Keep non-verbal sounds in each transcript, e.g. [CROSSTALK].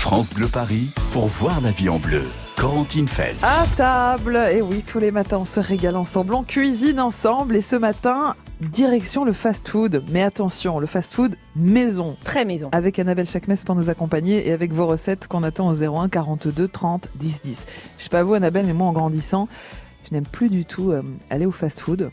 France Bleu Paris pour voir la vie en bleu. Corentine Feltz. À table, et oui, tous les matins on se régale ensemble, on cuisine ensemble et ce matin, direction le fast-food. Mais attention, le fast-food maison. Très maison. Avec Annabelle Chakmes pour nous accompagner et avec vos recettes qu'on attend au 01 42 30 10 10. Je sais pas vous Annabelle, mais moi en grandissant, je n'aime plus du tout euh, aller au fast-food.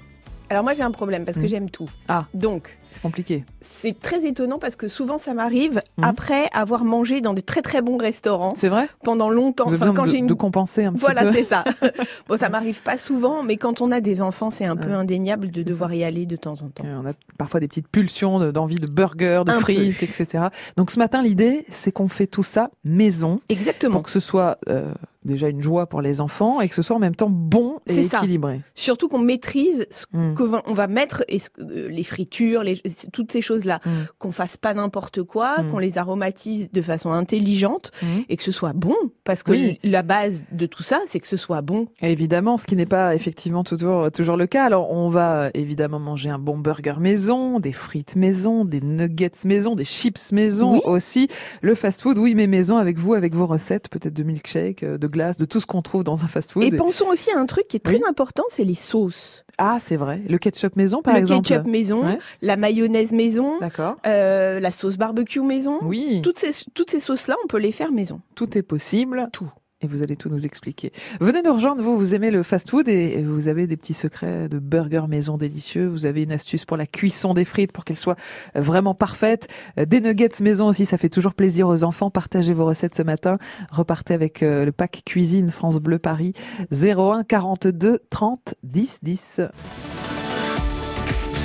Alors moi j'ai un problème parce que Mm. j'aime tout. Ah. Donc C'est compliqué. c'est très étonnant parce que souvent ça m'arrive Mm. après avoir mangé dans de très très bons restaurants C'est vrai? pendant longtemps. Vous avez Enfin, quand de, j'ai une de compenser un petit voilà, peu. c'est ça. [LAUGHS] bon, ça m'arrive pas souvent, mais quand on a des enfants, c'est un peu indéniable de devoir y aller de temps en temps. On a parfois des petites pulsions de- d'envie de burgers, de Un peu. frites, etc. Donc ce matin, l'idée, c'est qu'on fait tout ça maison Exactement. pour que ce soit euh, déjà une joie pour les enfants et que ce soit en même temps bon et C'est ça. équilibré. Surtout qu'on maîtrise ce Mm. qu'on va, mettre et ce- euh, les fritures, les, toutes ces choses-là, Mm. qu'on fasse pas n'importe quoi, Mm. qu'on les aromatise de façon intelligente Mm. et que ce soit bon, parce que Oui. la base de tout ça, c'est que ce soit bon. Évidemment, ce qui n'est pas effectivement toujours, toujours le cas. Alors, on va euh, évidemment manger un bon burger maison, des frites maison, des nuggets maison, des chips maison Oui. aussi. Le fast-food, oui, mais maison avec vous, avec vos recettes, peut-être de milkshake, euh, de glace, de tout ce qu'on trouve dans un fast-food. Et pensons aussi à un truc qui est très Oui. important, c'est les sauces. Ah, c'est vrai. Le ketchup maison, par le exemple. ketchup maison, Ouais. la mayonnaise maison, D'accord. euh, la sauce barbecue maison. Oui, Toutes ces, toutes ces sauces-là, on peut les faire maison. tout est possible. Tout. Et vous allez tout nous expliquer. Venez nous rejoindre, vous, vous aimez le fast-food et vous avez des petits secrets de burgers maison délicieux. Vous avez une astuce pour la cuisson des frites pour qu'elles soient vraiment parfaites. Euh, Des nuggets maison aussi, ça fait toujours plaisir aux enfants. Partagez vos recettes ce matin. Repartez avec euh, le pack cuisine France Bleu Paris 01 42 30 10 10.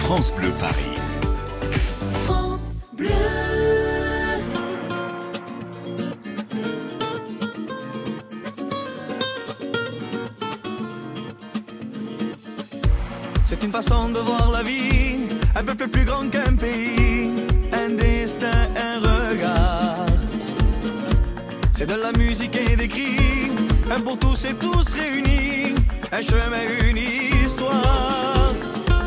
France Bleu Paris. C'est une façon de voir la vie, un peuple plus grand qu'un pays, un destin, un regard. C'est de la musique et des cris, un pour tous et tous réunis, un chemin, une histoire.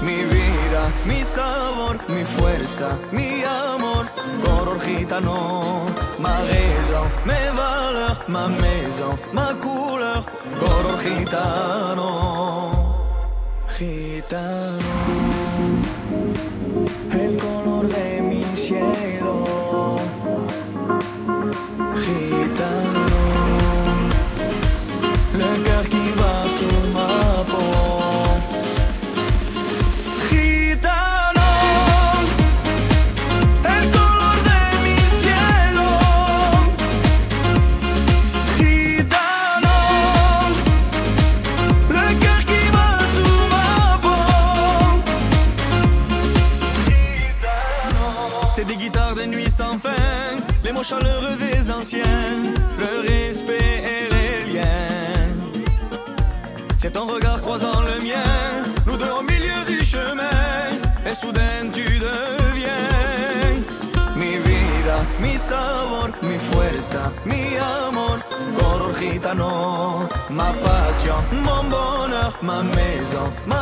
Mi vida, mi sabor, mi fuerza, mi amor, color gitano, ma raison, mes valeurs, ma maison, ma couleur, color gitano. Gitano, el color de mi cielo. Gitano,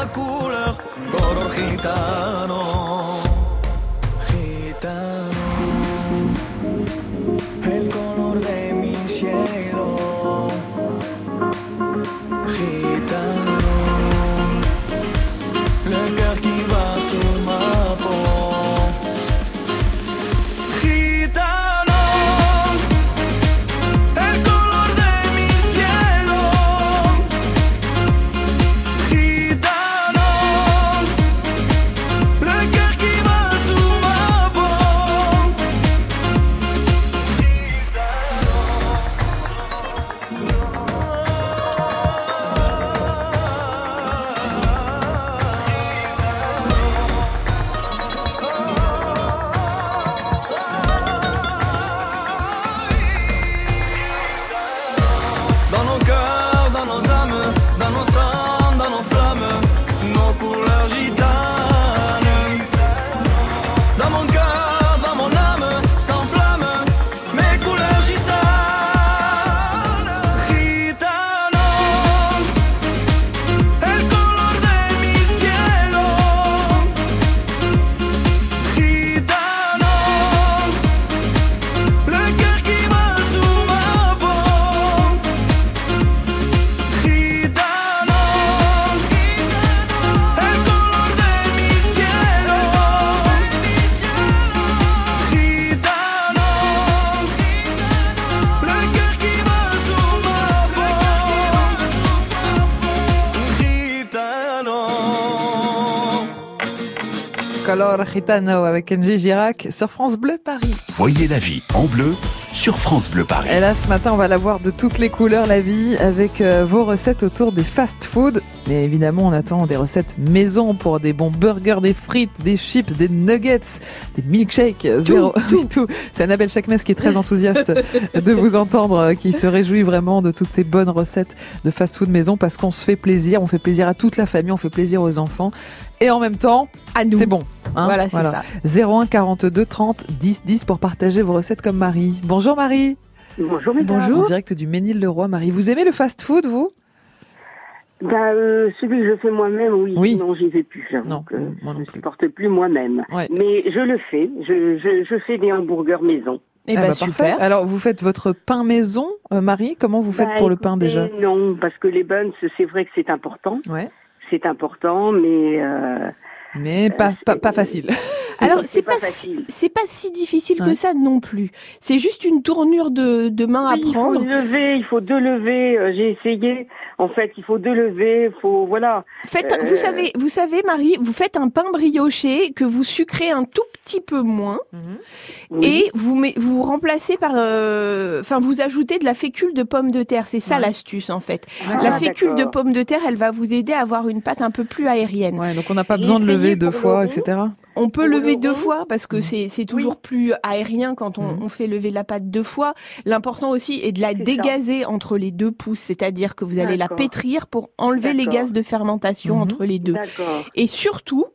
ma couleur, gitano. Color Gitano avec Kenji Girac sur France Bleu Paris. Voyez la vie en bleu sur France Bleu Paris. Et là, ce matin, on va la voir de toutes les couleurs, la vie, avec euh, vos recettes autour des fast-food. Mais évidemment, on attend des recettes maison pour des bons burgers, des frites, des chips, des nuggets, des milkshakes, zéro, [LAUGHS] tout. tout. C'est Annabelle Chakmes qui est très enthousiaste de vous entendre, euh, qui se réjouit vraiment de toutes ces bonnes recettes de fast-food maison parce qu'on se fait plaisir, on fait plaisir à toute la famille, on fait plaisir aux enfants. Et en même temps, À nous. c'est bon. hein, Voilà, c'est ça. 01 42 30 10 10 pour partager vos recettes comme Marie. Bonjour Marie. Bonjour, mesdames. En direct du Ménil-le-Roi. Marie, vous aimez le fast-food, vous? Bah, euh, celui que je fais moi-même, oui. Oui. Non, j'y vais plus. Non, que moi non je plus. supporte plus moi-même. Ouais. Mais je le fais. Je, je, je fais des hamburgers maison. Eh Ah ben bah, super. parfait. Alors, vous faites votre pain maison, euh, Marie? Comment vous faites Bah, pour le pain déjà? Non, parce que les buns, c'est vrai que c'est important. Ouais. C'est important, mais euh, Mais pas, pas, pas facile. [LAUGHS] Alors c'est pas pas c'est pas si difficile Ouais. que ça non plus. C'est juste une tournure de, de main à oui, il prendre. faut lever, il faut deux levées. euh, J'ai essayé. En fait, il faut deux levées. Il faut voilà. Faites, Euh, vous savez, vous savez, Marie, vous faites un pain brioché que vous sucrez un tout petit peu moins Oui. et vous met- vous remplacez par, euh, enfin, vous ajoutez de la fécule de pomme de terre. C'est ça Ouais. l'astuce en fait. Ah, la fécule de pomme de terre, elle va vous aider à avoir une pâte un peu plus aérienne. Ouais, donc on n'a pas besoin de essayé lever deux fois, etc. On peut Pour le lever deux fois parce que c'est c'est toujours plus aérien quand on, Mhm. on fait lever la pâte deux fois. L'important aussi est de la ça. dégazer entre les deux pouces, c'est-à-dire que vous allez la pétrir pour enlever les gaz de fermentation Mhm. entre les deux. Et surtout,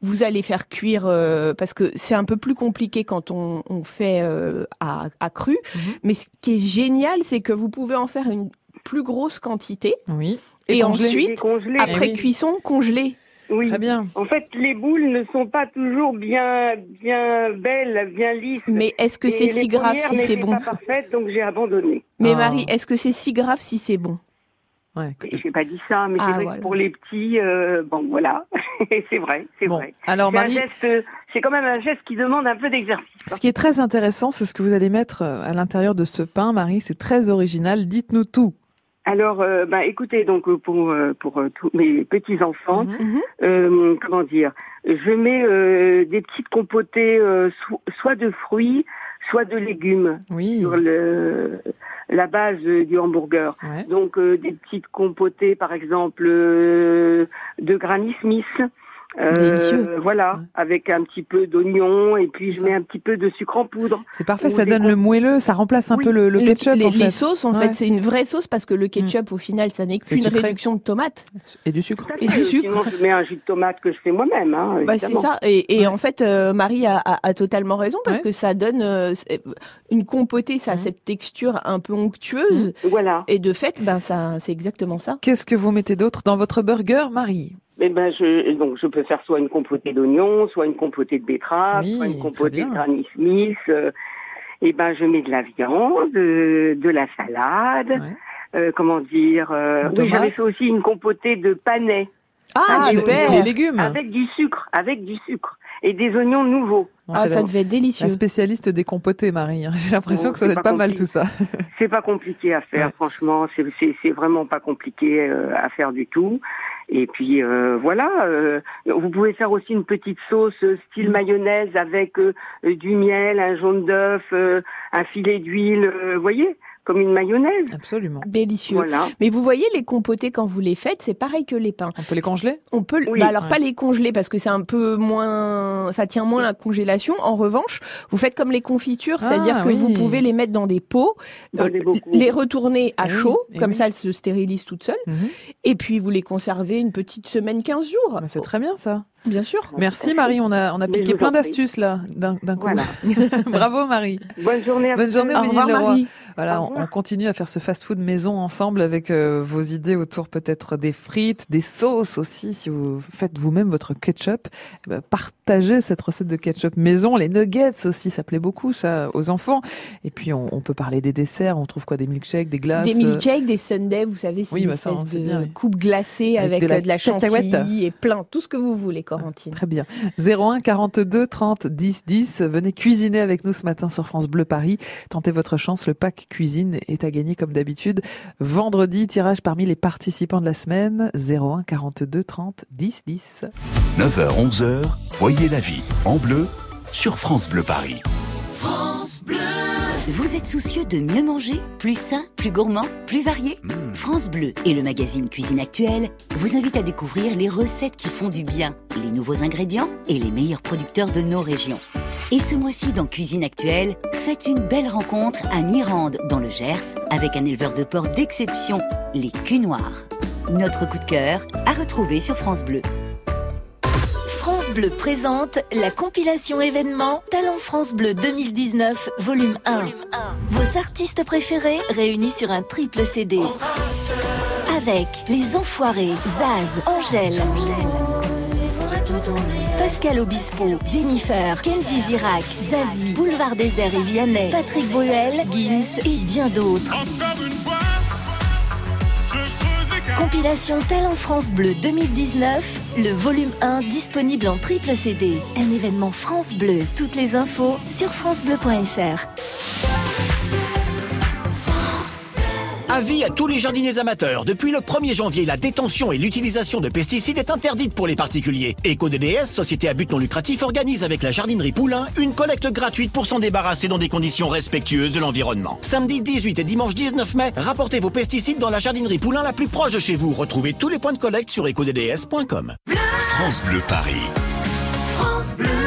vous allez faire cuire euh, parce que c'est un peu plus compliqué quand on, on fait euh, à, à cru. Mhm. Mais ce qui est génial, c'est que vous pouvez en faire une plus grosse quantité Oui. et, congelé. ensuite, après oui. cuisson, congeler. Oui. Très bien. En fait, les boules ne sont pas toujours bien, bien belles, bien lisses. Mais est-ce que c'est si grave si c'est bon pas parfaites, donc j'ai abandonné. Mais Ah. Marie, est-ce que c'est si grave si c'est bon? Ouais. Je n'ai pas dit ça, mais Ah, c'est vrai voilà. que pour les petits, euh, bon voilà, [LAUGHS] c'est vrai, c'est Bon, vrai. alors C'est un Marie, geste, c'est quand même un geste qui demande un peu d'exercice. ce qui est très intéressant, c'est ce que vous allez mettre euh, à l'intérieur de ce pain, Marie. C'est très original. Dites-nous tout. Alors, euh, bah, écoutez, donc euh, pour euh, pour euh, tous mes petits enfants, Mhm. euh, comment dire, je mets euh, des petites compotées, euh, so- soit de fruits, soit de légumes Oui. sur le la base euh, du hamburger. Ouais. Donc euh, des petites compotées, par exemple, euh, de Granny Smith. Euh, Délicieux. Voilà, Ouais. avec un petit peu d'oignon et puis je mets un petit peu de sucre en poudre. C'est parfait. Ça donne le moelleux. Ça remplace un Oui. peu le, le ketchup, les, en fait. les sauces, en Ouais. fait, c'est une vraie sauce parce que le ketchup, au final, ça n'est qu'une réduction de tomates. Et du sucre. Et du euh, sucre. Sinon, je mets un jus de tomate que je fais moi-même. Hein, Bah, c'est ça. Et, et Ouais. en fait, euh, Marie a, a- a totalement raison parce Ouais. que ça donne euh, c'est- une compotée, ça a cette texture un peu onctueuse. Voilà. Et de fait, ben ça, c'est exactement ça. Qu'est-ce que vous mettez d'autre dans votre burger, Marie? Eh ben, je, donc, je peux faire soit une compotée d'oignons, soit une compotée de betterave, Oui, soit une compotée de Granny Smith. euh, eh ben, je mets de la viande, de, de la salade. Ouais. euh, comment dire euh, Oui, j'avais fait aussi une compotée de panais Ah, Ah, super Les légumes. avec du sucre, avec du sucre et des oignons nouveaux. Bon, Ah, ça devait être délicieux. la spécialiste des compotés, Marie. hein. [LAUGHS] J'ai l'impression Bon, que ça doit être pas pas mal tout ça. [LAUGHS] C'est pas compliqué à faire, Ouais. franchement. C'est vraiment pas compliqué euh, à faire du tout. Et puis euh, voilà. euh, vous pouvez faire aussi une petite sauce euh, style Mm. mayonnaise avec euh, du miel, un jaune d'œuf, euh, un filet d'huile. euh, vous voyez, comme une mayonnaise. Absolument. Délicieux. Voilà. Mais vous voyez, les compotés, quand vous les faites, c'est pareil que les pains. On peut les congeler? On peut, Oui. bah alors Ouais. pas les congeler parce que c'est un peu moins, ça tient moins la congélation. En revanche, vous faites comme les confitures, Ah, c'est-à-dire que oui. vous pouvez les mettre dans des pots, Dans euh, des les retourner à oui, chaud, eh comme oui. ça elles se stérilisent toutes seules, Mhm. et puis vous les conservez une petite semaine, 15 jours. Bah, C'est très bien ça. Bien sûr. Merci Marie, on a, on a piqué plein d'astuces là, d'un d'un coup. Voilà. [LAUGHS] Bravo Marie. Bonne journée. À Bonne journée Au au revoir. Marie. Voilà, on, continue à faire ce fast-food maison ensemble avec euh, vos idées autour peut-être des frites, des sauces aussi. Si vous faites vous-même votre ketchup, eh ben, partagez cette recette de ketchup maison. Les nuggets aussi, ça plaît beaucoup ça aux enfants. Et puis on, on peut parler des desserts. On trouve quoi? Des milkshakes, des glaces. Des euh, milkshakes, des sundaes, vous savez, c'est Oui, une bah ça, espèce de bien, coupe glacée Avec avec, de la euh, de la cacahuète. chantilly et plein, tout ce que vous voulez, Corentine. Très bien. 01 42 30 10 10. Venez cuisiner avec nous ce matin sur France Bleu Paris. Tentez votre chance. Le pack Cuisine est à gagner comme d'habitude. Vendredi, tirage parmi les participants de la semaine 01 42 30 10 10. 9h, 11h, voyez la vie en bleu sur France Bleu Paris. Vous êtes soucieux de mieux manger Plus sain, plus gourmand, plus varié France Bleu et le magazine Cuisine Actuelle vous invitent à découvrir les recettes qui font du bien, les nouveaux ingrédients et les meilleurs producteurs de nos régions. Et ce mois-ci dans Cuisine Actuelle, faites une belle rencontre à Mirande, dans le Gers, avec un éleveur de porc d'exception, les culs noirs. Notre coup de cœur à retrouver sur France Bleu. Bleu présente la compilation événement Talent France Bleu 2019, volume 1. Vos artistes préférés réunis sur un triple CD. Avec Les Enfoirés, Zaz, Angèle, Pascal Obispo, Jennifer, Kenji Girac, Zazie, Boulevard Désert et Vianney, Patrick Bruel, Gims et bien d'autres. Compilation Talent France Bleu 2019, le volume 1 disponible en triple CD. Un événement France Bleu. Toutes les infos sur francebleu.fr. Avis à tous les jardiniers amateurs. Depuis le 1er janvier, la détention et l'utilisation de pesticides est interdite pour les particuliers. EcoDDS, société à but non lucratif, organise avec la jardinerie Poulain une collecte gratuite pour s'en débarrasser dans des conditions respectueuses de l'environnement. Samedi 18 et dimanche 19 mai, rapportez vos pesticides dans la jardinerie Poulain la plus proche de chez vous. Retrouvez tous les points de collecte sur ecodds.com. France Bleu Paris. France Bleu.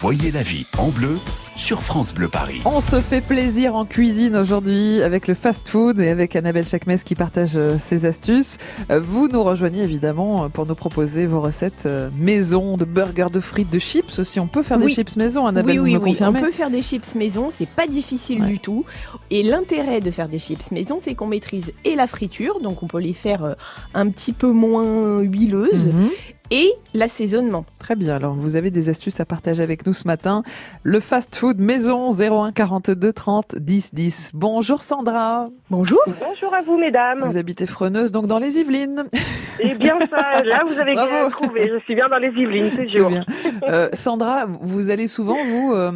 Voyez la vie en bleu sur France Bleu Paris. On se fait plaisir en cuisine aujourd'hui avec le fast food et avec Annabelle Chakmes qui partage euh, ses astuces. Euh, Vous nous rejoignez évidemment euh, pour nous proposer vos recettes maison de burgers, de frites, de chips aussi. On peut faire des chips maison, Annabelle, oui, oui, vous me oui. On peut faire des chips maison, c'est pas difficile Ouais. du tout. Et l'intérêt de faire des chips maison, c'est qu'on maîtrise et la friture, donc on peut les faire un petit peu moins huileuses, Mhm. Et l'assaisonnement. Très bien. Alors, vous avez des astuces à partager avec nous ce matin. Le fast food maison 01 42 30 10 10. Bonjour Sandra. Bonjour. Bonjour à vous, mesdames. Vous habitez Freneuse, donc dans les Yvelines. [LAUGHS] Et bien ça, là, vous avez bien trouvé. Je suis bien dans les Yvelines, c'est sûr. bien. Euh, Sandra, vous allez souvent, vous, euh,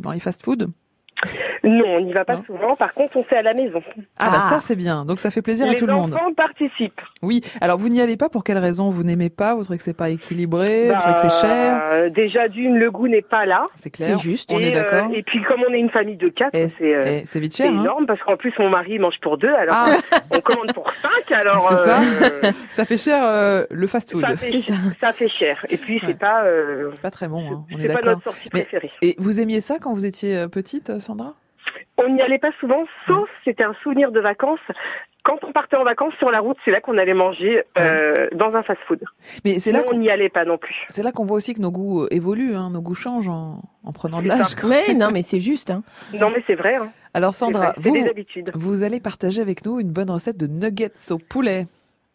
dans les fast food? Non, on n'y va pas Non. souvent. Par contre, on fait à la maison. ah, bah Ah. ça c'est bien. Donc ça fait plaisir à les tout le monde. enfants participent. Oui. Alors vous n'y allez pas pour quelle raison? Vous n'aimez pas? Vous trouvez que c'est pas équilibré? Vous Bah, trouvez que c'est cher? euh, Déjà d'une, le goût n'est pas là. C'est clair. c'est juste. On et, est d'accord. euh, et puis comme on est une famille de quatre, Et- c'est euh, Eh, c'est vite c'est cher. hein énorme parce qu'en plus mon mari mange pour deux, alors Ah. on commande pour cinq, alors C'est ça. euh, [LAUGHS] ça fait cher euh, le fast food. ça, fait, C'est ça. ça fait cher. Et puis Ouais. c'est pas, euh, C'est pas très bon. Hein. On est, c'est pas d'accord. notre sortie Mais- préférée. Et vous aimiez ça quand vous étiez petite, Sandra? On n'y allait pas souvent, sauf c'était un souvenir de vacances. Quand on partait en vacances sur la route, c'est là qu'on allait manger euh, dans un fast-food. Mais c'est là qu'on on n'y allait pas non plus. c'est là qu'on voit aussi que nos goûts évoluent, hein, nos goûts changent en, en prenant de l'âge. Ouais, non, mais c'est juste. Hein. [LAUGHS] Non, mais c'est vrai. hein. Alors Sandra, vous, des habitudes. vous allez partager avec nous une bonne recette de nuggets au poulet.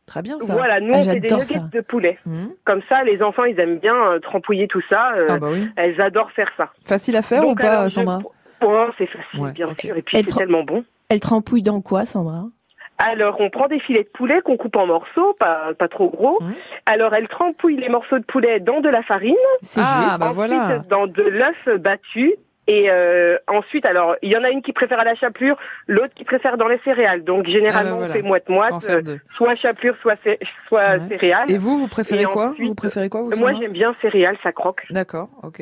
Très bien ça. Voilà, nous Ah, on fait des nuggets ça. de poulet. Mmh. Comme ça, les enfants, ils aiment bien euh, trempouiller tout ça. euh, Ah bah oui. Elles adorent faire ça. Facile à faire Donc, ou pas, alors, je- C'est facile, Ouais, bien sûr. Et puis c'est tellement bon. Elle trempouille dans quoi, Sandra? Alors, on prend des filets de poulet qu'on coupe en morceaux, pas, pas trop gros. Alors, elle trempouille les morceaux de poulet dans de la farine, C'est Ah, juste. bah ensuite voilà. dans de l'œuf battu. Et euh, ensuite, alors, il y en a une qui préfère à la chapelure, l'autre qui préfère dans les céréales. Donc, généralement, Ah, bah, voilà. en moite-moite, euh, soit chapelure, soit, cé- soit Ouais. céréales. Et vous, vous préférez Et quoi? Ensuite, Vous préférez quoi vous, Moi, j'aime bien céréales, ça croque. D'accord, ok.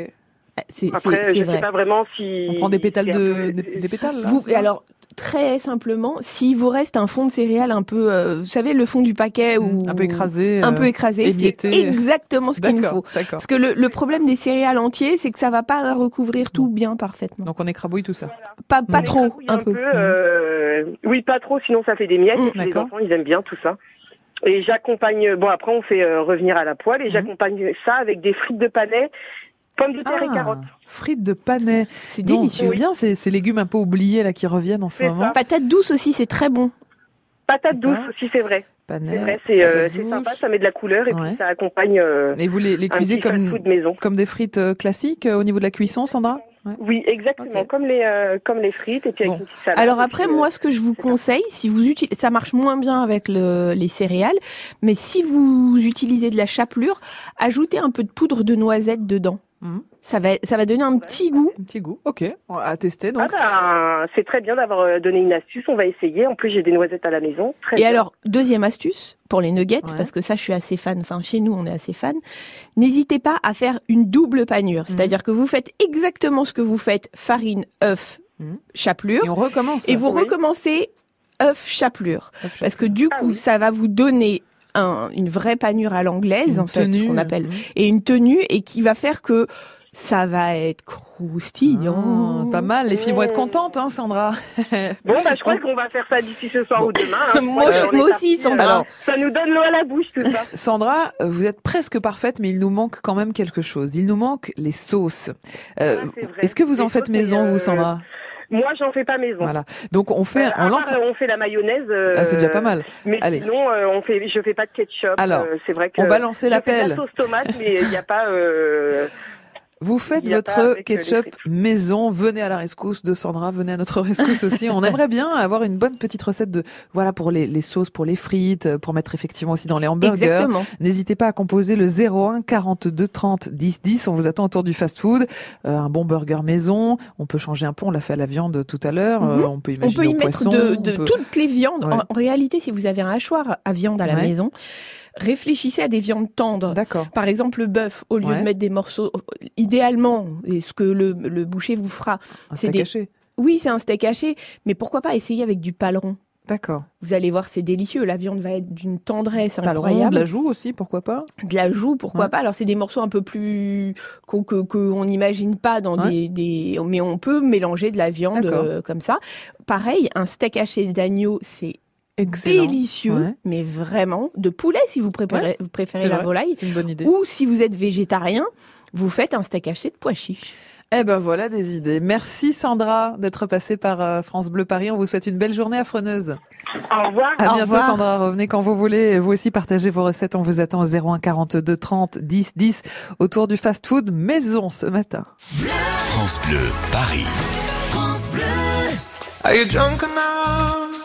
C'est je vrai. sais pas vraiment si... On prend des pétales de peu- des, des pétales. Là, Vous, alors, très simplement, s'il vous reste un fond de céréales un peu, euh, vous savez, le fond du paquet ou Mmh, un peu écrasé. un euh, peu écrasé, c'est exactement ce qu'il nous faut. d'accord. Parce que le, le problème des céréales entiers, c'est que ça va pas recouvrir tout bien parfaitement. Donc on écrabouille tout ça. Pas, pas On trop, un peu. euh, oui, pas trop, sinon ça fait des miettes. Mm, et puis les d'accord. enfants, ils aiment bien tout ça. Et j'accompagne, bon après on fait euh, revenir à la poêle et Mhm. j'accompagne ça avec des frites de panais, pommes de terre et Ah, carottes. frites de panais. C'est délicieux. C'est bien ces, ces légumes un peu oubliés là qui reviennent en ce moment. ça. Patate douce aussi, c'est très bon. Patates douces aussi, c'est vrai. Panais. C'est euh, patates sympa, douces. ça met de la couleur et Ouais. puis ça accompagne euh, Et vous les, cuisez comme, maison. comme des frites euh, classiques euh, au niveau de la cuisson, Sandra? Ouais. Oui, exactement, comme les euh, comme les frites et puis avec une salade. Alors après, moi, ce que je vous conseille, si vous utilisez, ça marche moins bien avec le, les céréales, mais si vous utilisez de la chapelure, ajoutez un peu de poudre de noisette dedans. Mhm. Ça va, ça va donner un petit goût. Un petit goût. Ok, à tester donc. Ah ben, c'est très bien d'avoir euh, donné une astuce. On va essayer. En plus, j'ai des noisettes à la maison. Très Et bien. alors, deuxième astuce pour les nuggets, Ouais. parce que ça, je suis assez fan. Enfin, chez nous, on est assez fan. N'hésitez pas à faire une double panure, Mhm. c'est-à-dire que vous faites exactement ce que vous faites farine, œuf, Mhm. chapelure, Et on recommence. et vous Oui. recommencez œuf, chapelure, parce que du Ah coup, oui. ça va vous donner un- une vraie panure à l'anglaise, Une en fait, ce tenue. qu'on appelle, et une tenue, et qui va faire que ça va être croustillant. Ah, pas mal, les filles vont être contentes, hein, Sandra. Bon, bah, je crois qu'on va faire ça d'ici ce soir ou demain. hein. [LAUGHS] Moi, je- aussi, Sandra. euh, Alors- ça nous donne l'eau à la bouche, tout ça. [LAUGHS] Sandra, euh, vous êtes presque parfaite, mais il nous manque quand même quelque chose. Il nous manque les sauces. Euh, Ah. Est-ce que vous en faites maison, vous, euh, Sandra? Moi, j'en fais pas maison. Voilà. Donc on fait, Euh, on à lance. euh, on fait la mayonnaise. euh, Ah, c'est déjà pas mal. Mais Allez. sinon, euh, on fait, je fais pas de ketchup. Alors, euh, c'est vrai que on va lancer l'appel. la sauce tomate, mais il n'y a pas. Vous faites votre ketchup maison. Venez à la rescousse de Sandra. Venez à notre [LAUGHS] rescousse aussi. On aimerait bien avoir une bonne petite recette de voilà pour les, les sauces, pour les frites, euh, pour mettre effectivement aussi dans les hamburgers. N'hésitez pas à composer le 01 42 30 10 10. On vous attend autour du fast-food. Euh, un bon burger maison. On peut changer un peu. On l'a fait à la viande tout à l'heure. Mhm. Euh, on peut On imaginer peut y au mettre poisson. de, on de peut- toutes les viandes. Ouais. En, en réalité, si vous avez un hachoir à viande à la Ouais. maison, réfléchissez à des viandes tendres. D'accord. Par exemple, le bœuf, au lieu Ouais. de mettre des morceaux, idéalement, et ce que le, le boucher vous fera, Un c'est steak des- haché. oui, c'est un steak haché, mais pourquoi pas essayer avec du paleron? D'accord. Vous allez voir, c'est délicieux. La viande va être d'une tendresse incroyable. de la joue aussi, pourquoi pas? De la joue, pourquoi Ouais. pas? Alors c'est des morceaux un peu plus qu'on que n'imagine pas dans Ouais. des, des mais on peut mélanger de la viande euh, comme ça. Pareil, un steak haché d'agneau, c'est Excellent. délicieux, Ouais. mais vraiment de poulet si vous préférez, vous préférez C'est la vrai. volaille C'est une bonne idée. ou si vous êtes végétarien, vous faites un steak haché de pois chiches. Eh ben voilà des idées. Merci Sandra d'être passée par euh, France Bleu Paris. On vous souhaite une belle journée affreneuse. Au revoir. À bientôt revoir. Sandra. Revenez quand vous voulez. Et Vous aussi partagez vos recettes. On vous attend au 01 42 30 10 10 autour du fast-food maison ce matin. France Bleu, Paris. Are you drunk enough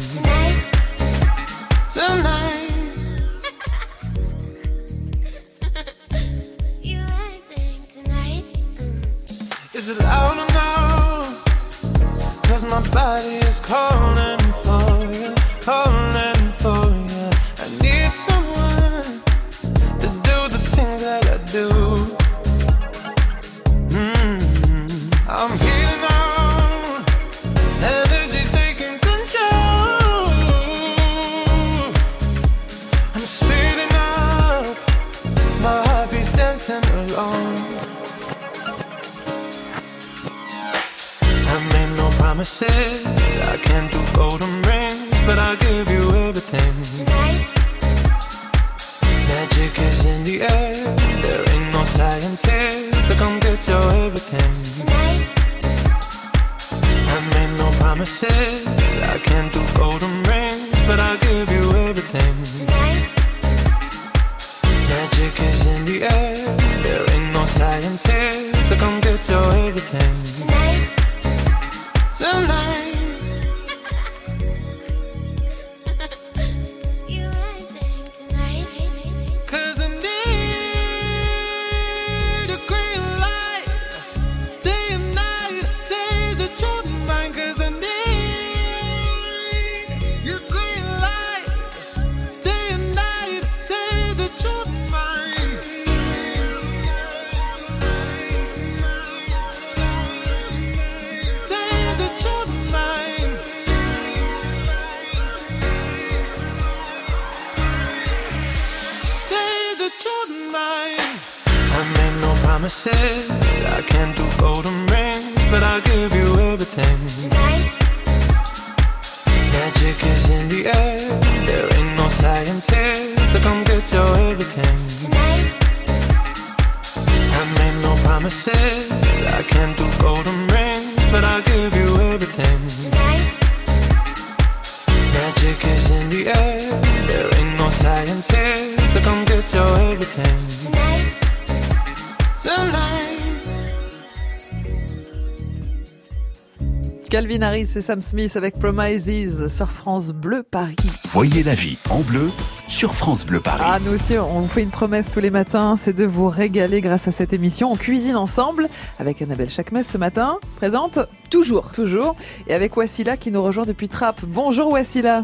Et Sam Smith avec Promises sur France Bleu Paris. Voyez la vie en bleu sur France Bleu Paris. Ah, nous aussi, on vous fait une promesse tous les matins, c'est de vous régaler grâce à cette émission. On cuisine ensemble avec Annabelle Chakmes ce matin, présente Toujours. toujours, et avec Wassila qui nous rejoint depuis Trappes. Bonjour Wassila.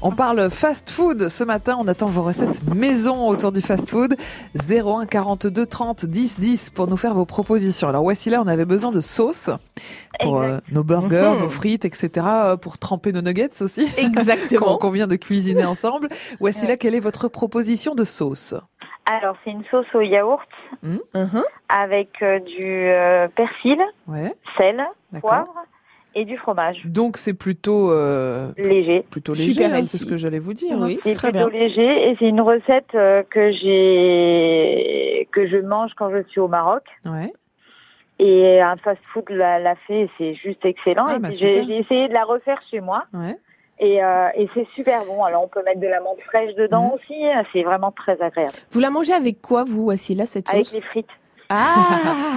On parle fast food ce matin. On attend vos recettes maison autour du fast food. 01 42 30 10 10 pour nous faire vos propositions. Alors voici là, on avait besoin de sauce pour euh, nos burgers, Mhm. nos frites, etc. euh, Pour tremper nos nuggets aussi. [LAUGHS] Exactement. qu'on vient de cuisiner ensemble. Voici là, quelle est votre proposition de sauce? Alors, c'est une sauce au yaourt Mhm. avec euh, du euh, persil, Ouais, sel, d'accord. poivre et du fromage. Donc c'est plutôt euh, Léger. plutôt léger, Super hein, c'est ce que j'allais vous dire. hein. Oui, C'est plutôt bien. léger et c'est une recette euh, que j'ai que je mange quand je suis au Maroc. Ouais. Et un fast-food l'a, l'a fait et c'est juste excellent. Ah, et bah, puis j'ai, essayé de la refaire chez moi Ouais. et, euh, et c'est super bon. Alors on peut mettre de la menthe fraîche dedans Mhm. aussi. C'est vraiment très agréable. Vous la mangez avec quoi, vous, Wassila, cette Avec sauce? les frites. Ah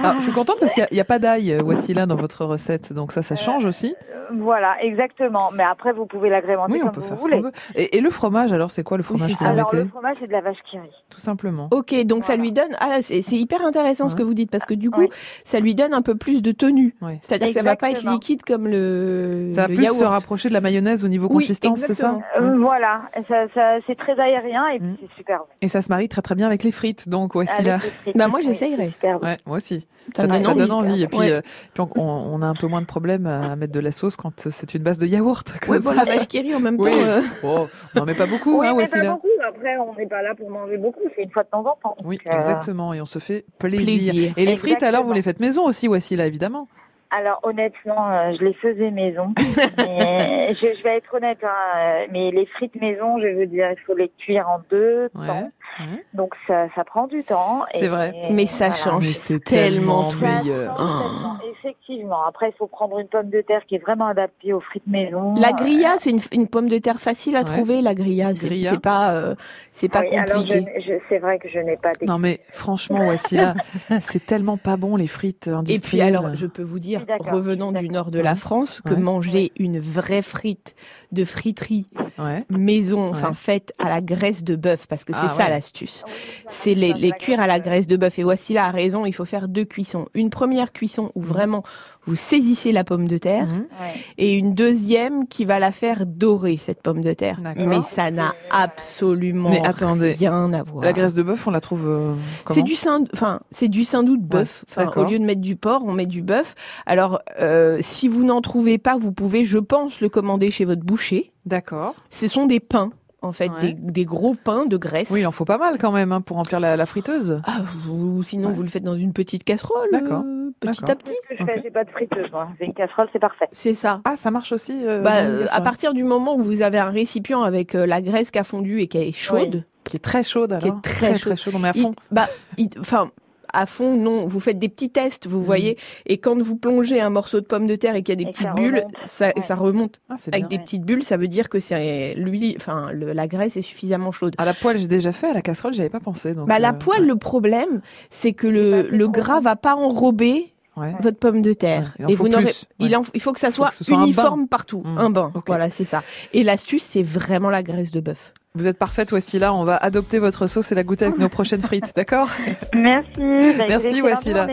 Alors, je suis contente parce qu'il n'y a, il y a pas d'ail, euh, Wassila, dans votre recette. Donc ça, ça change aussi. Euh, Voilà, exactement. Mais après, vous pouvez l'agrémenter Oui, on comme peut vous faire ce voulez. qu'on veut. Et, et le fromage, alors, c'est quoi le fromage vous Alors le fromage, c'est de la vache qui rit. Tout simplement. Ok, donc ça lui donne. Ah là, c'est hyper intéressant ce que vous dites parce que du coup, Oui. ça lui donne un peu plus de tenue. Ouais. C'est-à-dire que ça va pas être liquide comme le, Ça va le plus yaourt. se rapprocher de la mayonnaise au niveau Oui, consistance, c'est ça. Euh. Voilà, ça, ça, c'est très aérien et Mhm. c'est super. Et ça se marie très très bien avec les frites, donc Avec Wassila. Bah, moi, Oui, j'essayerai. Ouais, moi aussi. Ça Ça, donne ça envie. donne envie. Et puis, Ouais. euh, puis on, on a un peu moins de problème à mettre de la sauce quand c'est une base de yaourt. Ouais, bon, ça. la vache qui rit en même Oui. temps. euh, Oh, on n'en met pas beaucoup, Oui, hein, mais pas Wassila. beaucoup. Après, on n'est pas là pour manger beaucoup. C'est une fois de temps en temps. Oui, euh, exactement. Et on se fait plaisir. Plaisir. Et les frites, alors, vous les faites maison aussi, Wassila, évidemment. Alors honnêtement, euh, je les faisais maison. mais [LAUGHS] je, je vais être honnête, hein, euh, mais les frites maison, je veux dire, il faut les cuire en deux Ouais. temps. ouais. Donc ça, ça prend du temps. C'est et- vrai. Mais ça voilà. change c'est tellement tellement meilleur. Effectivement. Après, il faut prendre une pomme de terre qui est vraiment adaptée aux frites maison. La grilla, c'est une, une pomme de terre facile à Ouais. trouver. La grilla, c'est Grilla. c'est pas, euh, c'est pas Ah oui, compliqué. c'est vrai que je n'ai pas des. Non mais franchement, Wassila, [LAUGHS] c'est tellement pas bon les frites Et puis industrielles. alors, je peux vous dire, Revenant du nord de la France, que Ouais. manger une vraie frite de friterie Ouais. maison, enfin Ouais. faite à la graisse de bœuf, parce que c'est Ah ça ouais. l'astuce. C'est les, les cuire à la graisse de bœuf. Et voici là a raison, il faut faire deux cuissons. Une première cuisson où vraiment vous saisissez la pomme de terre, Mhm. Ouais. et une deuxième qui va la faire dorer cette pomme de terre. Mais ça n'a absolument Mais attendez, rien à voir. La graisse de bœuf, on la trouve euh, C'est du sein, enfin c'est du sein doux de bœuf. Ouais, Enfin, au lieu de mettre du porc, on met du bœuf. Alors euh, si vous n'en trouvez pas, vous pouvez, je pense, le commander chez votre boucher. D'accord. Ce sont des pains, en fait, Ouais. des, des gros pains de graisse. Oui, il en faut pas mal quand même hein, pour remplir la, la friteuse. Ah, ou sinon Ouais. vous le faites dans une petite casserole, D'accord. Petit à petit. C'est ce que je fais. J'ai pas de friteuse. Moi. J'ai une casserole, c'est parfait. C'est ça. Ah, ça marche aussi. euh, Bah, euh, à partir du moment où vous avez un récipient avec euh, la graisse qui a fondu et qui est chaude, qui est très chaude alors. qui est très très, chaude. chaude. On met à il- fond. bah, il- enfin. À fond, non. Vous faites des petits tests, vous voyez. Et quand vous plongez un morceau de pomme de terre et qu'il y a des Et petites ça bulles, remonte. ça, Ouais. ça remonte. Ah, Avec bien. des petites bulles, ça veut dire que c'est l'huile, enfin le- la graisse est suffisamment chaude. À la poêle, j'ai déjà fait. À la casserole, j'avais pas pensé. Donc, Bah, la euh, poêle, le problème, c'est que le, le gras va pas enrober Ouais. votre pomme de terre. Ouais, il en et faut vous n'aurez- il, en- il faut que ça soit, que un uniforme partout, Mmh, un bain. Voilà, c'est ça. Et l'astuce, c'est vraiment la graisse de bœuf. Vous êtes parfaite, Wassila. On va adopter votre sauce et la goûter avec nos prochaines frites, [LAUGHS] d'accord? Merci. Bah, Merci, Wassila.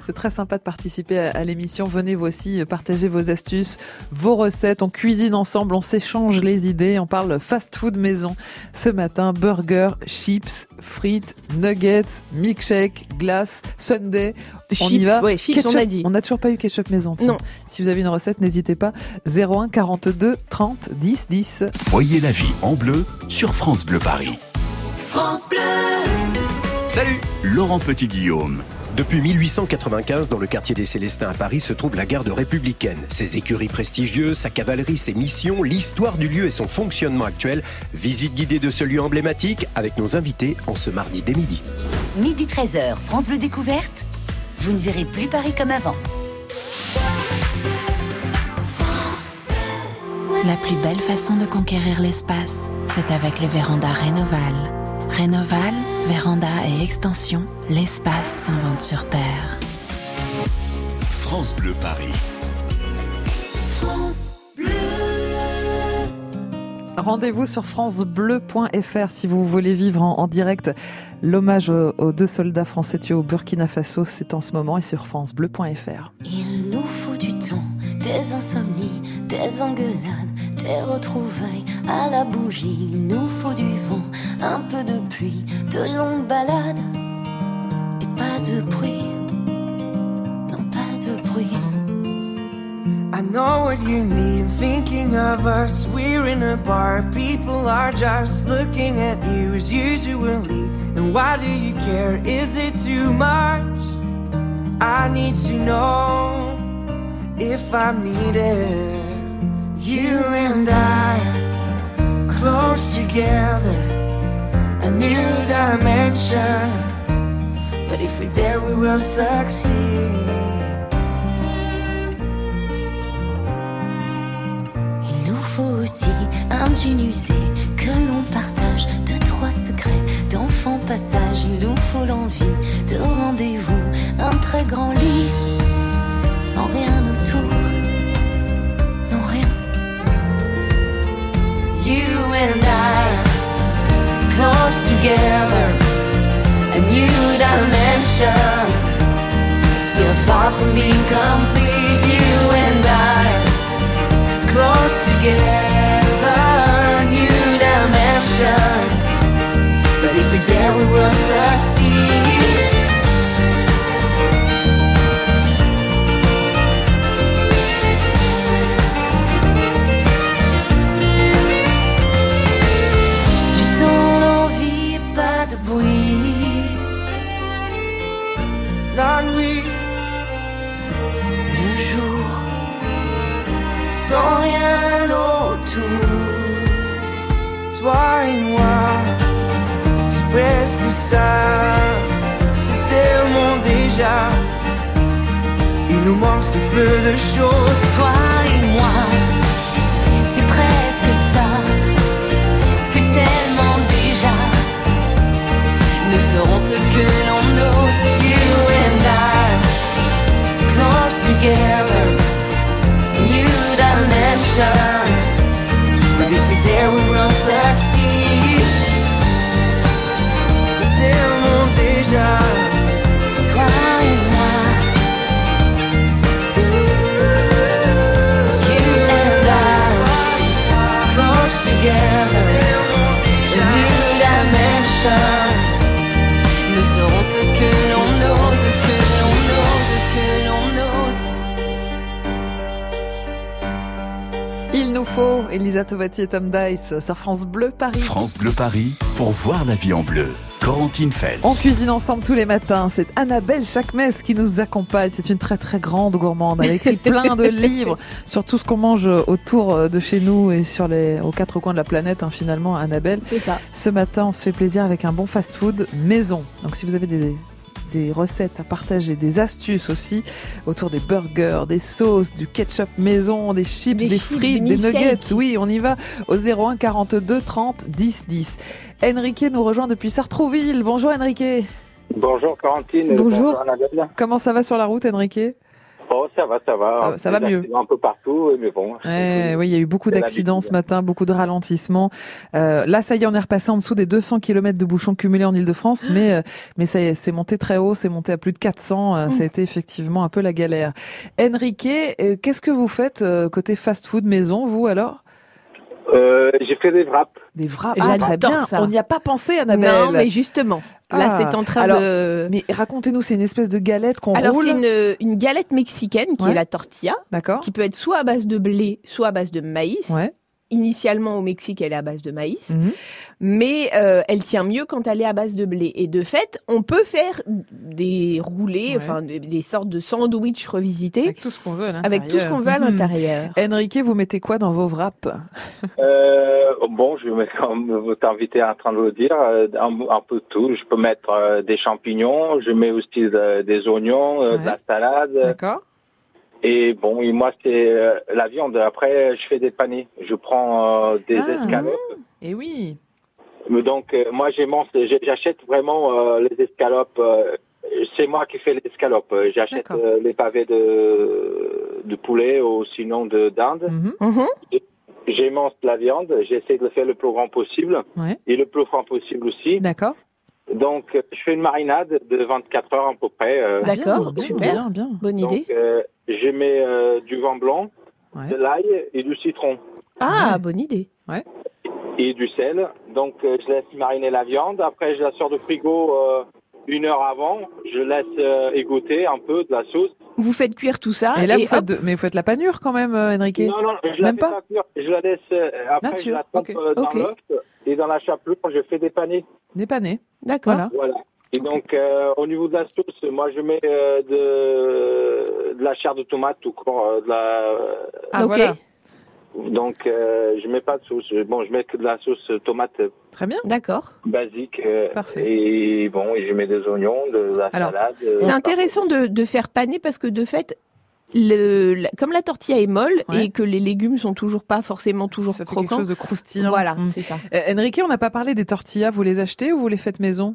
C'est très sympa de participer à, l'émission. Venez vous aussi euh, partager vos astuces, vos recettes. On cuisine ensemble, on s'échange les idées. On parle fast-food maison. Ce matin, burger, chips, frites, nuggets, milkshake, glace, sundae. On y Chips, va. ouais, chips, on a dit. On n'a toujours pas eu ketchup maison. tiens. Non. Si vous avez une recette, n'hésitez pas. 01 42 30 10 10. Voyez la vie en bleu sur France Bleu Paris. Salut Laurent Petit-Guillaume. Depuis 1895, dans le quartier des Célestins à Paris, se trouve la garde républicaine. Ses écuries prestigieuses, sa cavalerie, ses missions, l'histoire du lieu et son fonctionnement actuel. Visite guidée de ce lieu emblématique avec nos invités en ce mardi dès midi. Midi 13h, France Bleu Découverte. Vous ne verrez plus Paris comme avant. La plus belle façon de conquérir l'espace, c'est avec les vérandas Rénoval. Rénoval, véranda et extension, l'espace s'invente sur Terre. France Bleu Paris. Rendez-vous sur francebleu.fr si vous voulez vivre en, direct l'hommage aux, aux deux soldats français tués au Burkina Faso. C'est en ce moment et sur francebleu.fr. Il nous faut du temps, des insomnies, des engueulades, des retrouvailles à la bougie. Il nous faut du vent, un peu de pluie, de longues balades et pas de bruit. Non, pas de bruit. Know what you mean, thinking of us. We're in a bar, people are just looking at you as usually. And why do you care? Is it too much? I need to know if I'm needed. You and I, close together, a new dimension. But if we dare, we will succeed. Usé que l'on partage, deux, trois secrets d'enfant passage. Il nous faut l'envie de rendez-vous, un très grand lit, sans rien autour. Non, rien. You and I, close together, a new dimension. Still far from being complete. You and I, close together, we were friends nous manque si peu de choses. Tovati et Tom Dice sur France Bleu Paris. France Bleu Paris pour voir la vie en bleu. Corentine Feltz. On cuisine ensemble tous les matins. C'est Annabelle Chakmes qui nous accompagne. C'est une très très grande gourmande. Elle a écrit [LAUGHS] plein de livres sur tout ce qu'on mange autour de chez nous et sur les aux quatre coins de la planète. hein, finalement, Annabelle. C'est ça. Ce matin, on se fait plaisir avec un bon fast-food maison. Donc, si vous avez des des recettes à partager, des astuces aussi autour des burgers, des sauces, du ketchup maison, des chips, Des des, chips, frites, des des nuggets. Oui, on y va au 01 42 30 10 10. Enrique nous rejoint depuis Sartrouville. Bonjour Enrique. Bonjour Quarantine. Bonjour. Annabelle. Comment ça va sur la route Enrique? Oh, ça va, ça va. Ça va- ça va Des mieux. Un peu partout, mais bon. Ouais, oui, il y a eu beaucoup d'accidents ce matin, beaucoup de ralentissements. Euh, là, ça y est, on est repassé en dessous des 200 km de bouchons cumulés en Ile-de-France, mais euh, mais ça y est, c'est monté très haut, c'est monté à plus de 400. euh, Ça a été effectivement un peu la galère. Enrique, euh, qu'est-ce que vous faites euh, côté fast-food maison, vous alors? Euh, j'ai fait des wraps. Des wraps. J'adore Ah, très bien. ça. On n'y a pas pensé, Annabelle. Non, mais justement, là, Ah, c'est en train alors, de. Mais racontez-nous, c'est une espèce de galette qu'on Alors, roule. c'est une, une galette mexicaine qui Ouais. est la tortilla, D'accord. qui peut être soit à base de blé, soit à base de maïs. Ouais. Initialement au Mexique, elle est à base de maïs, Mhm. mais euh, elle tient mieux quand elle est à base de blé. Et de fait, on peut faire des roulés, enfin des, des sortes de sandwichs revisités Avec tout ce qu'on veut à l'intérieur. avec tout ce qu'on veut à Mhm. l'intérieur. Enrique, vous mettez quoi dans vos wraps? Euh, bon, je vais mettre, comme votre invité est en train de le dire, euh, un, un peu de tout. Je peux mettre des champignons, je mets aussi de- des oignons, de la salade. D'accord. Et bon, et moi, c'est euh, la viande. Après, je fais des panés. Je prends euh, des Ah. escalopes. Et oui. Mais Donc, euh, moi, j'ai mon- j'ai- j'achète vraiment euh, les escalopes. euh, c'est moi qui fais les escalopes. J'achète euh, les pavés de, de poulet ou sinon de dinde. Mhm. J'émence la viande. J'essaie de le faire le plus grand possible. Ouais. Et le plus grand possible aussi. D'accord. Donc, euh, je fais une marinade de 24 heures à peu près. euh. D'accord, super. bien, bien. Bonne Donc, idée. euh, je mets euh, du vin blanc, de l'ail et du citron. Ah, bonne idée. Ouais. et du sel. Donc euh, je laisse mariner la viande. Après je la sors du frigo euh, une heure avant. Je laisse euh, égoutter un peu de la sauce. Vous faites cuire tout ça Et là, vous hop, faites de- mais vous faites la panure quand même, euh, Enrique Non non, je la Même fais pas pas cuire. Je la laisse euh, après je Nature, la trempe ok. euh, dans Ok. l'œuf et dans la chapelure je fais des panés. Des panés. D'accord. Voilà. Voilà. Et donc euh, au niveau de la sauce, moi je mets euh, de, de la chair de tomate ou encore euh, de la. Ah, Ok. Donc euh, je mets pas de sauce. Bon, je mets que de la sauce tomate Très bien. D'accord. basique. euh, Et bon, et je mets des oignons, de la Alors, salade. euh, C'est intéressant de, de faire paner parce que de fait, le, la- comme la tortilla est molle Ouais. et que les légumes sont toujours pas forcément toujours Ça fait croquants. quelque chose de croustillant. Voilà, Mm. c'est ça. Euh, Enrique, on n'a pas parlé des tortillas. Vous les achetez ou vous les faites maison?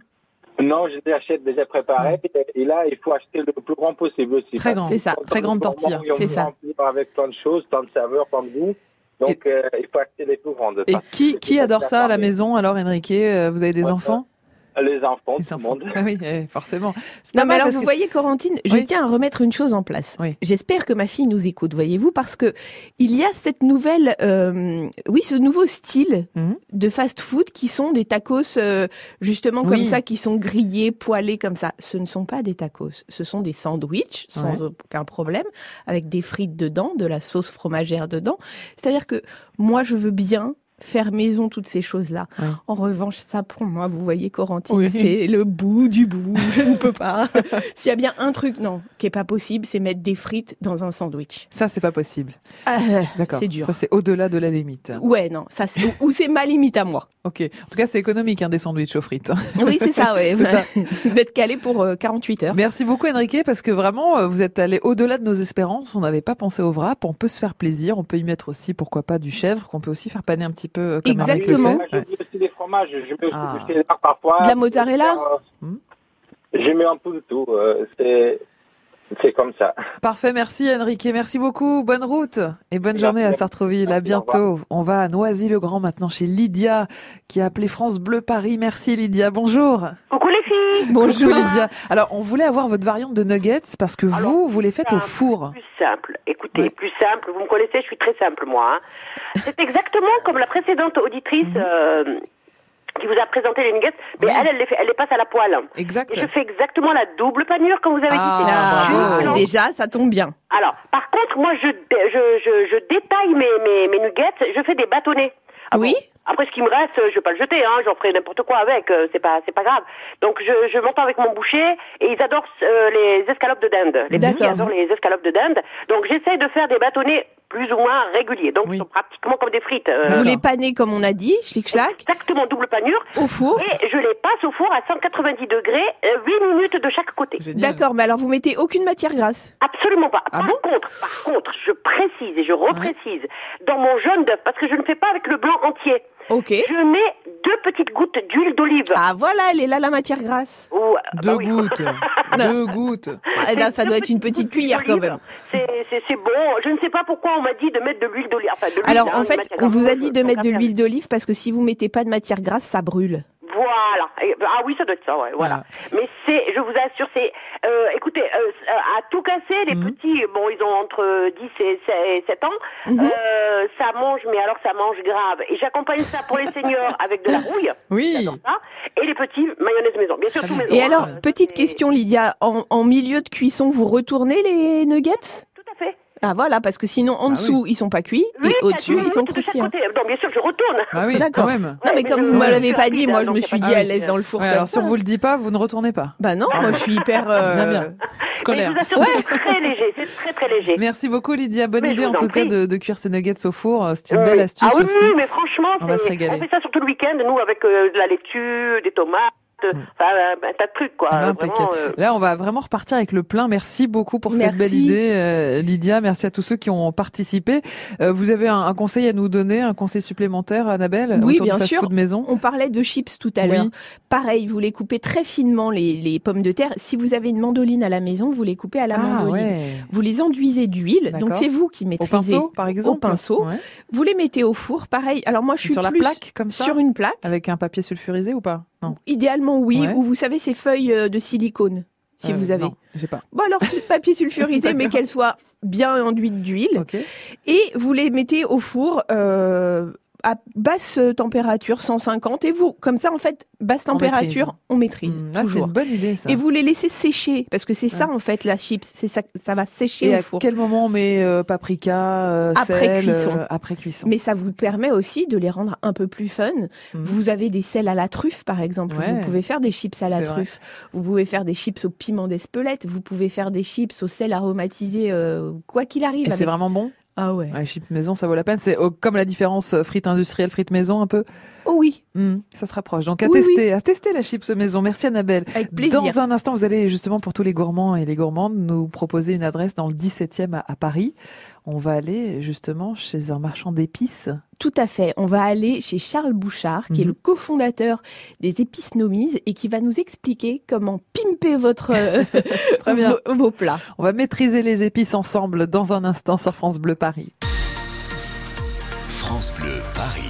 Non, je les achète déjà préparés. Et là, il faut acheter le plus grand possible aussi. Très grand. C'est ça, très grande on C'est ça. Avec plein de choses, plein de saveurs, plein de goûts. Donc, euh, il faut acheter les plus grandes. Et qui, qui adore ça à la maison alors, Enrique Euh, Vous avez des Ouais, enfants? Les enfants, tout le monde. Ah oui, eh, forcément. Non, mais alors vous que- voyez, Corentine, je Oui. tiens à remettre une chose en place. Oui. J'espère que ma fille nous écoute, voyez-vous, parce que il y a cette nouvelle, euh, oui, ce nouveau style Mhm. de fast-food qui sont des tacos, euh, justement comme Oui. ça, qui sont grillés, poêlés comme ça. Ce ne sont pas des tacos, ce sont des sandwichs sans Ouais. aucun problème, avec des frites dedans, de la sauce fromagère dedans. C'est-à-dire que moi, je veux bien faire maison toutes ces choses-là. En revanche, ça pour moi, vous voyez, Corentine, Oui. c'est le bout du bout. Je ne peux pas. [LAUGHS] S'il y a bien un truc, non, qui est pas possible, c'est mettre des frites dans un sandwich. Ça, c'est pas possible. Ah, D'accord. c'est dur. Ça, c'est au-delà de la limite. Ouais, non, ça, c'est- ou c'est ma limite à moi. Ok. En tout cas, c'est économique, hein, des sandwichs aux frites. [LAUGHS] Oui, c'est ça, ouais. C'est ça. [LAUGHS] Vous êtes calé pour euh, 48 heures. Merci beaucoup Enrique parce que vraiment euh, vous êtes allé au-delà de nos espérances. On n'avait pas pensé au wrap. On peut se faire plaisir. On peut y mettre aussi pourquoi pas du chèvre qu'on peut aussi faire paner un petit peu euh, comme Exactement. Je mets aussi des fromages. Je mets aussi Ah. du cheddar parfois. De la mozzarella Euh, Je mets un peu de tout. euh, c'est, c'est comme ça. Parfait, merci Enrique, merci beaucoup, bonne route et bonne journée à Sartreville, à bientôt. On va à Noisy-le-Grand maintenant chez Lydia qui a appelé France Bleu Paris. Merci Lydia, bonjour. Coucou les filles Bonjour Lydia. Alors on voulait avoir votre variante de nuggets parce que vous, vous les faites au four. Plus simple. Écoutez, plus simple. Vous me connaissez, je suis très simple, moi. hein. C'est exactement comme la précédente auditrice Mhm. euh, qui vous a présenté les nuggets, mais elle, elle les, fait, elle les passe à la poêle. Exact. Et je fais exactement la double panure, comme vous avez dit. Ah, déjà, ça tombe bien. Alors, par contre, moi, je, je, je, je détaille mes, mes, mes nuggets, je fais des bâtonnets. Ah oui. bon Après, ce qui me reste, je vais pas le jeter, hein, j'en ferai n'importe quoi avec, euh, c'est pas, c'est pas grave. Donc, je, je monte avec mon boucher et ils adorent euh, les escalopes de dinde. Les petits D'accord. adorent les escalopes de dinde. Donc, j'essaye de faire des bâtonnets plus ou moins réguliers. Donc, ils sont pratiquement comme des frites. euh, Vous les panez comme on a dit, schlick schlack Exactement, double panure. Au four. Et je les passe au four à 190 degrés, euh, 8 minutes de chaque côté. D'accord, mais alors vous mettez aucune matière grasse Absolument pas. Ah par contre, par contre, je précise et je reprécise dans mon jaune d'œuf parce que je ne fais pas avec le blanc entier. Ok. Je mets deux petites gouttes d'huile d'olive. Ah voilà, elle est là la matière grasse. Ou, [LAUGHS] Deux gouttes. Deux gouttes. Ah, là, ça doit être une petite cuillère quand même. C'est c'est- c'est bon. Je ne sais pas pourquoi on m'a dit de mettre de l'huile d'olive. Enfin, Alors hein, en fait, on vous a dit de mettre de l'huile d'olive parce que si vous mettez pas de matière grasse, ça brûle. Voilà. Et- Ah oui, ça doit être ça, ouais, voilà. Mais c'est, je vous assure, c'est, euh, écoutez, euh, à tout casser, les Mhm. petits, bon, ils ont entre 10 et 7 ans, Mhm. euh, ça mange, mais alors ça mange grave. Et j'accompagne ça pour les seniors [LAUGHS] avec de la rouille. Oui. Ça. Et les petits, mayonnaise maison. Bien sûr, tout maison. Et hein. alors, petite question Lydia, en, en milieu de cuisson, vous retournez les nuggets? Ah voilà, parce que sinon en Ah dessous ils sont pas cuits Oui, et au-dessus oui, ils sont croustillants. Donc, bien sûr, je retourne. Ah oui, D'accord. quand même. Non mais comme vous Ouais. me l'avez pas dit, moi je me suis dit à l'aise dans le four. Alors si on vous le dit pas, vous ne retournez pas. Bah non, moi je suis hyper. euh, Scolaire. c'est très léger, c'est très très léger. Merci beaucoup Lydia. Bonne idée en tout cas de, cuire ces nuggets au four. C'est une Oui, belle astuce ah oui, aussi. oui, mais franchement, On va c'est- se régaler. on fait ça surtout le week-end, nous, avec euh, de la laitue, des tomates, enfin, euh, un tas de trucs, quoi. Ah bah, Vraiment, euh, Là, on va vraiment repartir avec le plein. Merci beaucoup pour cette belle idée, euh, Lydia. Merci à tous ceux qui ont participé. Euh, vous avez un, un conseil à nous donner, un conseil supplémentaire, Annabelle, Oui, autour bien sûr. maison? On parlait de chips tout à Oui. l'heure. Pareil, vous les coupez très finement les, les pommes de terre. Si vous avez une mandoline à la maison, vous les coupez à la Ah, mandoline. ouais. Vous les enduisez d'huile. Donc c'est vous qui Au maîtrisez pinceau, par exemple au pinceau. Ouais. Vous les mettez au four. Pareil. Alors moi je suis Sur la plus plaque, comme ça sur une plaque. Avec un papier sulfurisé ou pas? Non. Idéalement oui. Ouais. Ou vous savez ces feuilles euh, de silicone. Si Euh, vous avez. Non, j'ai pas. Bon alors papier [LAUGHS] sulfurisé, mais qu'elle soit bien enduite d'huile. Et vous les mettez au four euh, à basse température, 150. Et vous, comme ça en fait, basse température, on maîtrise Mmh, c'est une bonne idée ça. Et vous les laissez sécher parce que c'est ça en fait la chips, c'est ça, ça va sécher Et au à four. quel moment on met euh, paprika, euh, Après sel, cuisson. euh, après cuisson. Mais ça vous permet aussi de les rendre un peu plus fun. Vous avez des sels à la truffe, par exemple. Ouais. Vous pouvez faire des chips à la vrai. truffe. Vous pouvez faire des chips au piment d'Espelette. Vous pouvez faire des chips au sel aromatisé, quoi qu'il arrive. Et c'est vraiment bon? Ah ouais. Ouais, chips maison, ça vaut la peine. C'est comme la différence euh, frites industrielles, frites maison, un peu. Oui. Hmm, ça se rapproche. Donc à Oui, tester, à tester la chips maison. Merci Annabelle. Avec plaisir. Dans un instant, vous allez justement pour tous les gourmands et les gourmandes nous proposer une adresse dans le 17e à, à Paris. On va aller justement chez un marchand d'épices. Tout à fait. On va aller chez Charles Bouchard, qui est Mhm. le cofondateur des épices nomises et qui va nous expliquer comment pimper votre [LAUGHS] Très bien. vos, vos plats. On va maîtriser les épices ensemble dans un instant sur France Bleu Paris. France Bleu Paris.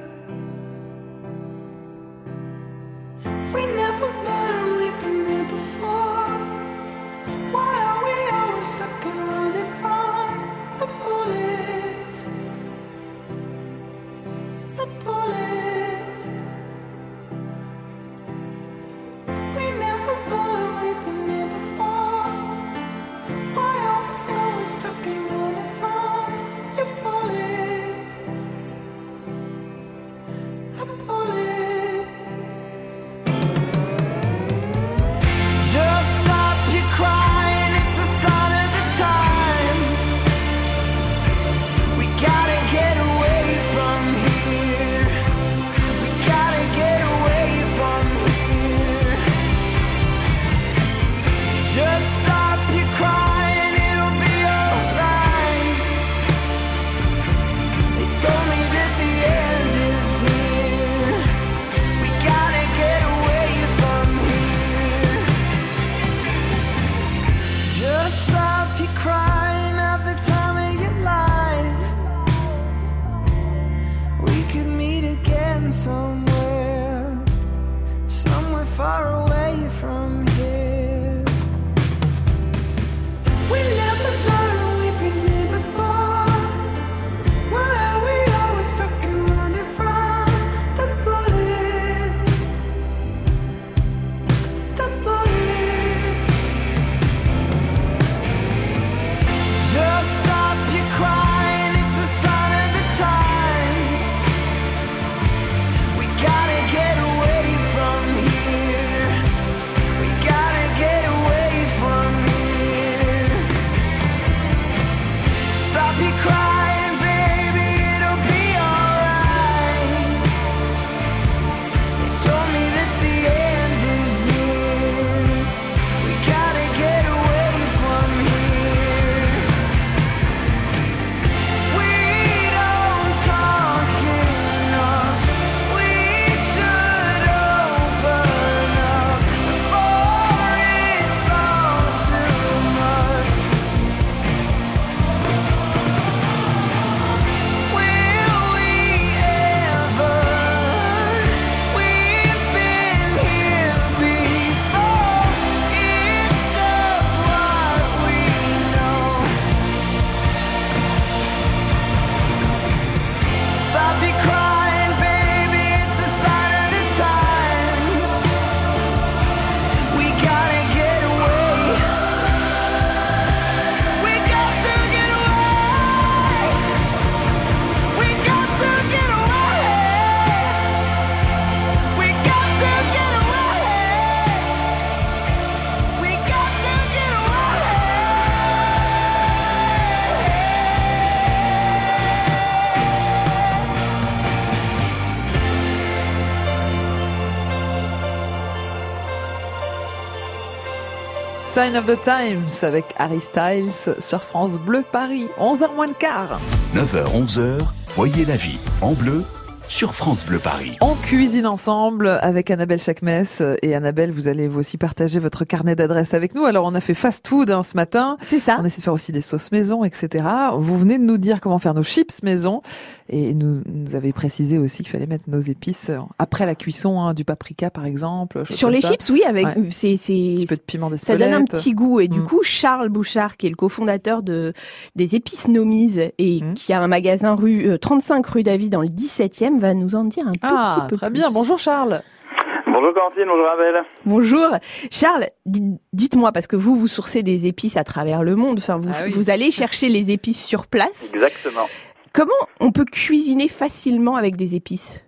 We never learned we've been here before. Why are we always stuck and running from the bullets? The bullets. Sign of the Times avec Harry Styles sur France Bleu Paris. 11h moins le quart. 9h, 11h, voyez la vie en bleu sur France Bleu Paris. On cuisine ensemble avec Annabelle Chakmes et Annabelle, vous allez vous aussi partager votre carnet d'adresses avec nous. Alors on a fait fast food hein, ce matin. C'est ça. On essaie de faire aussi des sauces maison, etc. Vous venez de nous dire comment faire nos chips maison et nous, nous avez précisé aussi qu'il fallait mettre nos épices après la cuisson hein, du paprika par exemple. Sur les chips, oui, avec ouais. c'est c'est un petit peu de piment Ça donne un petit goût et du mm. coup Charles Bouchard qui est le cofondateur de des épices Nomise et mm. qui a un magasin rue euh, 35 rue David dans le 17e va nous en dire un tout ah, petit peu très plus. bien. Bonjour Charles. Bonjour Quentin, bonjour Abel. Bonjour. Charles, dites-moi, parce que vous, vous sourcez des épices à travers le monde, enfin, vous, ah oui. vous allez chercher les épices sur place. Exactement. Comment on peut cuisiner facilement avec des épices?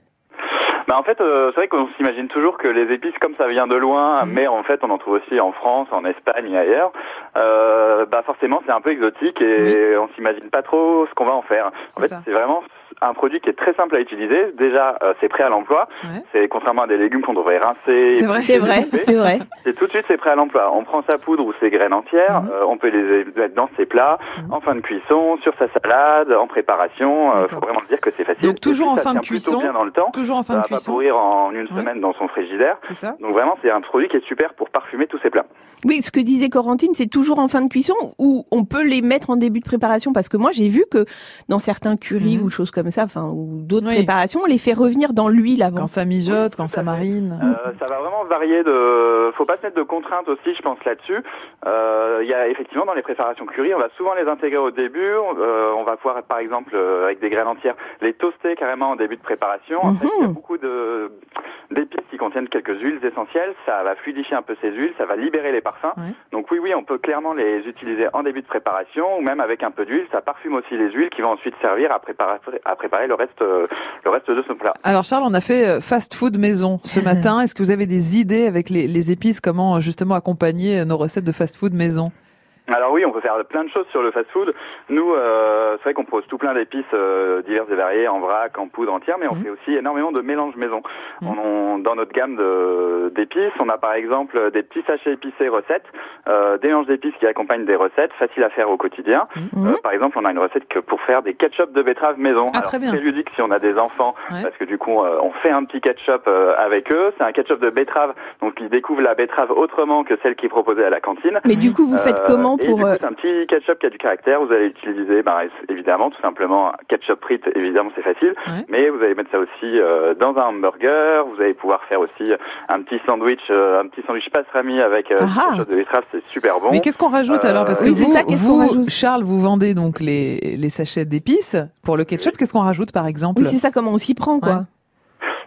Bah en fait, euh, c'est vrai qu'on s'imagine toujours que les épices, comme ça vient de loin, Mhm. mais en fait, on en trouve aussi en France, en Espagne et ailleurs. Euh, bah forcément, c'est un peu exotique et on s'imagine pas trop ce qu'on va en faire. En fait, c'est vraiment un produit qui est très simple à utiliser. Déjà, euh, c'est prêt à l'emploi. Ouais. C'est contrairement à des légumes qu'on devrait rincer. C'est vrai, c'est vrai, c'est vrai. Et tout de suite, c'est prêt à l'emploi. On prend sa poudre ou ses graines entières, Mhm. euh, on peut les mettre dans ses plats, en fin de cuisson, sur sa salade, en préparation. Euh, faut vraiment dire que c'est facile. Donc, toujours puis, en fin de cuisson. bien dans le temps. Toujours en fin ça de va pas cuisson. pourrir en une Ouais. semaine dans son frigidaire. C'est ça. Donc vraiment, c'est un produit qui est super pour parfumer tous ses plats. Oui, ce que disait Corentine, c'est toujours en fin de cuisson ou on peut les mettre en début de préparation? Parce que moi j'ai vu que dans certains currys ou choses comme ça, enfin ou d'autres Mhm. Oui. préparations, on les fait revenir dans l'huile avant. Quand ça mijote, quand ça marine. Euh, ça va vraiment varier de. Faut pas se mettre de contraintes aussi, je pense là-dessus. Euh, Il y a effectivement dans les préparations curry, on va souvent les intégrer au début. Euh, on va pouvoir, par exemple, euh, avec des graines entières, les toaster carrément en début de préparation. En fait, il y a beaucoup de d'épices qui contiennent quelques huiles essentielles. Ça va fluidifier un peu ces huiles, ça va libérer les parfums. Donc oui, oui, on peut clairement les utiliser en début de préparation ou même avec un peu d'huile. Ça parfume aussi les huiles qui vont ensuite servir à préparer à préparer le reste euh, le reste de ce plat. Alors Charles, on a fait euh, fast food maison ce [LAUGHS] matin. Est-ce que vous avez des idées avec les, les épices? Comment justement accompagner euh, nos recettes de fast food maison? Alors oui, on peut faire plein de choses sur le fast-food. Nous, euh, c'est vrai qu'on propose tout plein d'épices euh, diverses et variées, en vrac, en poudre entière, mais on fait aussi énormément de mélanges maison. On, on- dans notre gamme d'épices, on a par exemple des petits sachets épicés recettes, euh, des mélanges d'épices qui accompagnent des recettes, faciles à faire au quotidien. Euh, par exemple, on a une recette que pour faire des ketchup de betterave maison. Ah, Alors, très bien. très ludique si on a des enfants, Ouais. parce que du coup, euh, on fait un petit ketchup euh, avec eux. C'est un ketchup de betterave, donc ils découvrent la betterave autrement que celle qui est proposée à la cantine. Mais du coup, vous faites Euh, comment et pour, du coup, euh, c'est un petit ketchup qui a du caractère. Vous allez utiliser, bah, évidemment, tout simplement, ketchup frites. Évidemment, c'est facile. Mais vous allez mettre ça aussi euh, dans un hamburger. Vous allez pouvoir faire aussi un petit sandwich, euh, un petit sandwich pastrami avec euh, du ketchup de betterave. C'est super bon. Mais qu'est-ce qu'on rajoute Euh, alors? Parce que Oui, c'est vous, ça, qu'est-ce qu'on vous, Charles, vous vendez donc les, les sachets d'épices pour le ketchup. Qu'est-ce qu'on rajoute par exemple? Oui, c'est ça, comment on s'y prend, quoi.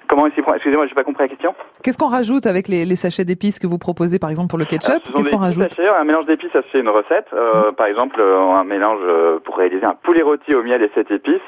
Comment s'y prend Excusez-moi, j'ai pas compris la question. Qu'est-ce qu'on rajoute avec les, les sachets d'épices que vous proposez par exemple pour le ketchup? Sont Qu'est-ce qu'on rajoute? sachets, un mélange d'épices, ça c'est une recette. Euh, Par exemple, euh, un mélange euh, pour réaliser un poulet rôti au miel et sept épices.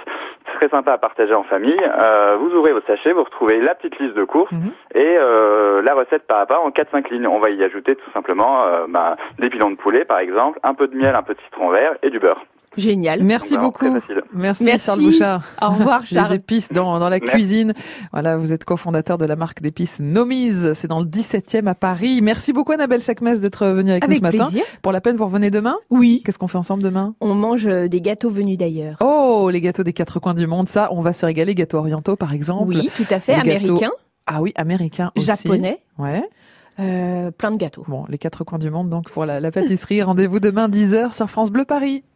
C'est très sympa à partager en famille. Euh, vous ouvrez vos sachets, vous retrouvez la petite liste de courses et euh, la recette pas à pas en 4-5 lignes. On va y ajouter tout simplement euh, bah, des pilons de poulet par exemple, un peu de miel, un peu de citron vert et du beurre. Génial. Merci beaucoup. Merci, Merci. Charles Bouchard. Au revoir, [LAUGHS] Charles. Les épices dans, dans la Merci. cuisine. Voilà, vous êtes cofondateur de la marque d'épices Nomise. C'est dans le 17e à Paris. Merci beaucoup Annabelle Chakmes d'être venue avec, Avec nous ce matin. plaisir. Pour la peine, vous revenez demain? Oui. Qu'est-ce qu'on fait ensemble demain? On mange euh, des gâteaux venus d'ailleurs. Oh, les gâteaux des quatre coins du monde. Ça, on va se régaler. Gâteaux orientaux, par exemple. Oui, tout à fait. Les gâteaux- Américains, Ah oui, américains aussi. japonais, Ouais. euh, plein de gâteaux. Bon, les quatre coins du monde, donc, pour la, la pâtisserie. [LAUGHS] Rendez-vous demain, 10h sur France Bleu Paris.